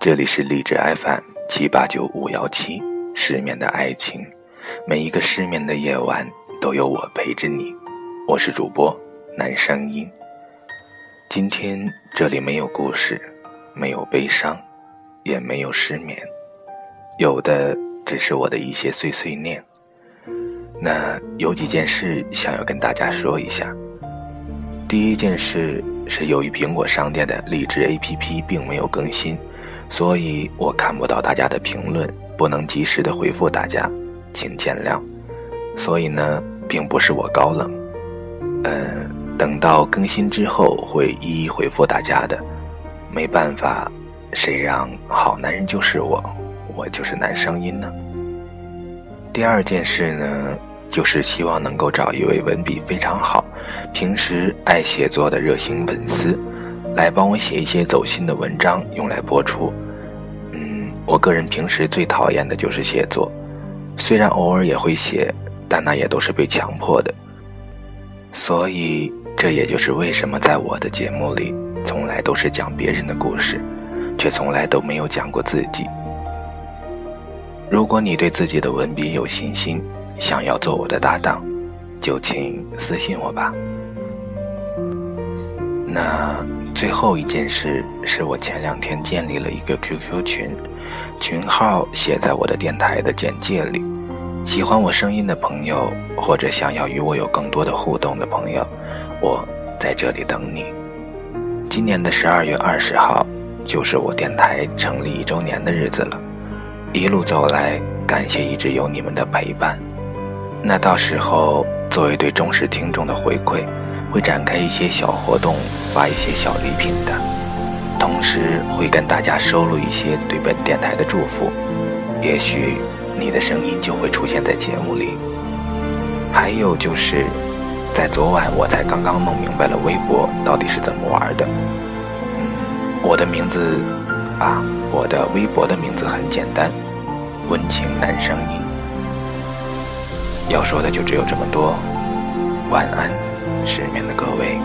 这里是荔枝 FM 七八九五幺七，失眠的爱情，每一个失眠的夜晚都有我陪着你。我是主播男声音。今天这里没有故事，没有悲伤，也没有失眠，有的只是我的一些碎碎念。那有几件事想要跟大家说一下。第一件事。是由于苹果商店的荔枝 APP 并没有更新，所以我看不到大家的评论，不能及时的回复大家，请见谅。所以呢，并不是我高冷，嗯，等到更新之后会一一回复大家的。没办法，谁让好男人就是我，我就是男声音呢？第二件事呢？就是希望能够找一位文笔非常好、平时爱写作的热心粉丝，来帮我写一些走心的文章，用来播出。我个人平时最讨厌的就是写作，虽然偶尔也会写，但那也都是被强迫的。所以，这也就是为什么在我的节目里，从来都是讲别人的故事，却从来都没有讲过自己。如果你对自己的文笔有信心，想要做我的搭档，就请私信我吧。那最后一件事是我前两天建立了一个 QQ 群，群号写在我的电台的简介里。喜欢我声音的朋友，或者想要与我有更多的互动的朋友，我在这里等你。今年的十二月二十号，就是我电台成立一周年的日子了。一路走来，感谢一直有你们的陪伴。那到时候，作为对忠实听众的回馈，会展开一些小活动，发一些小礼品的，同时会跟大家收录一些对本电台的祝福，也许你的声音就会出现在节目里。还有就是，在昨晚我才刚刚弄明白了微博到底是怎么玩的。我的名字啊，我的微博的名字很简单，温情男声音。要说的就只有这么多，晚安，失眠的各位。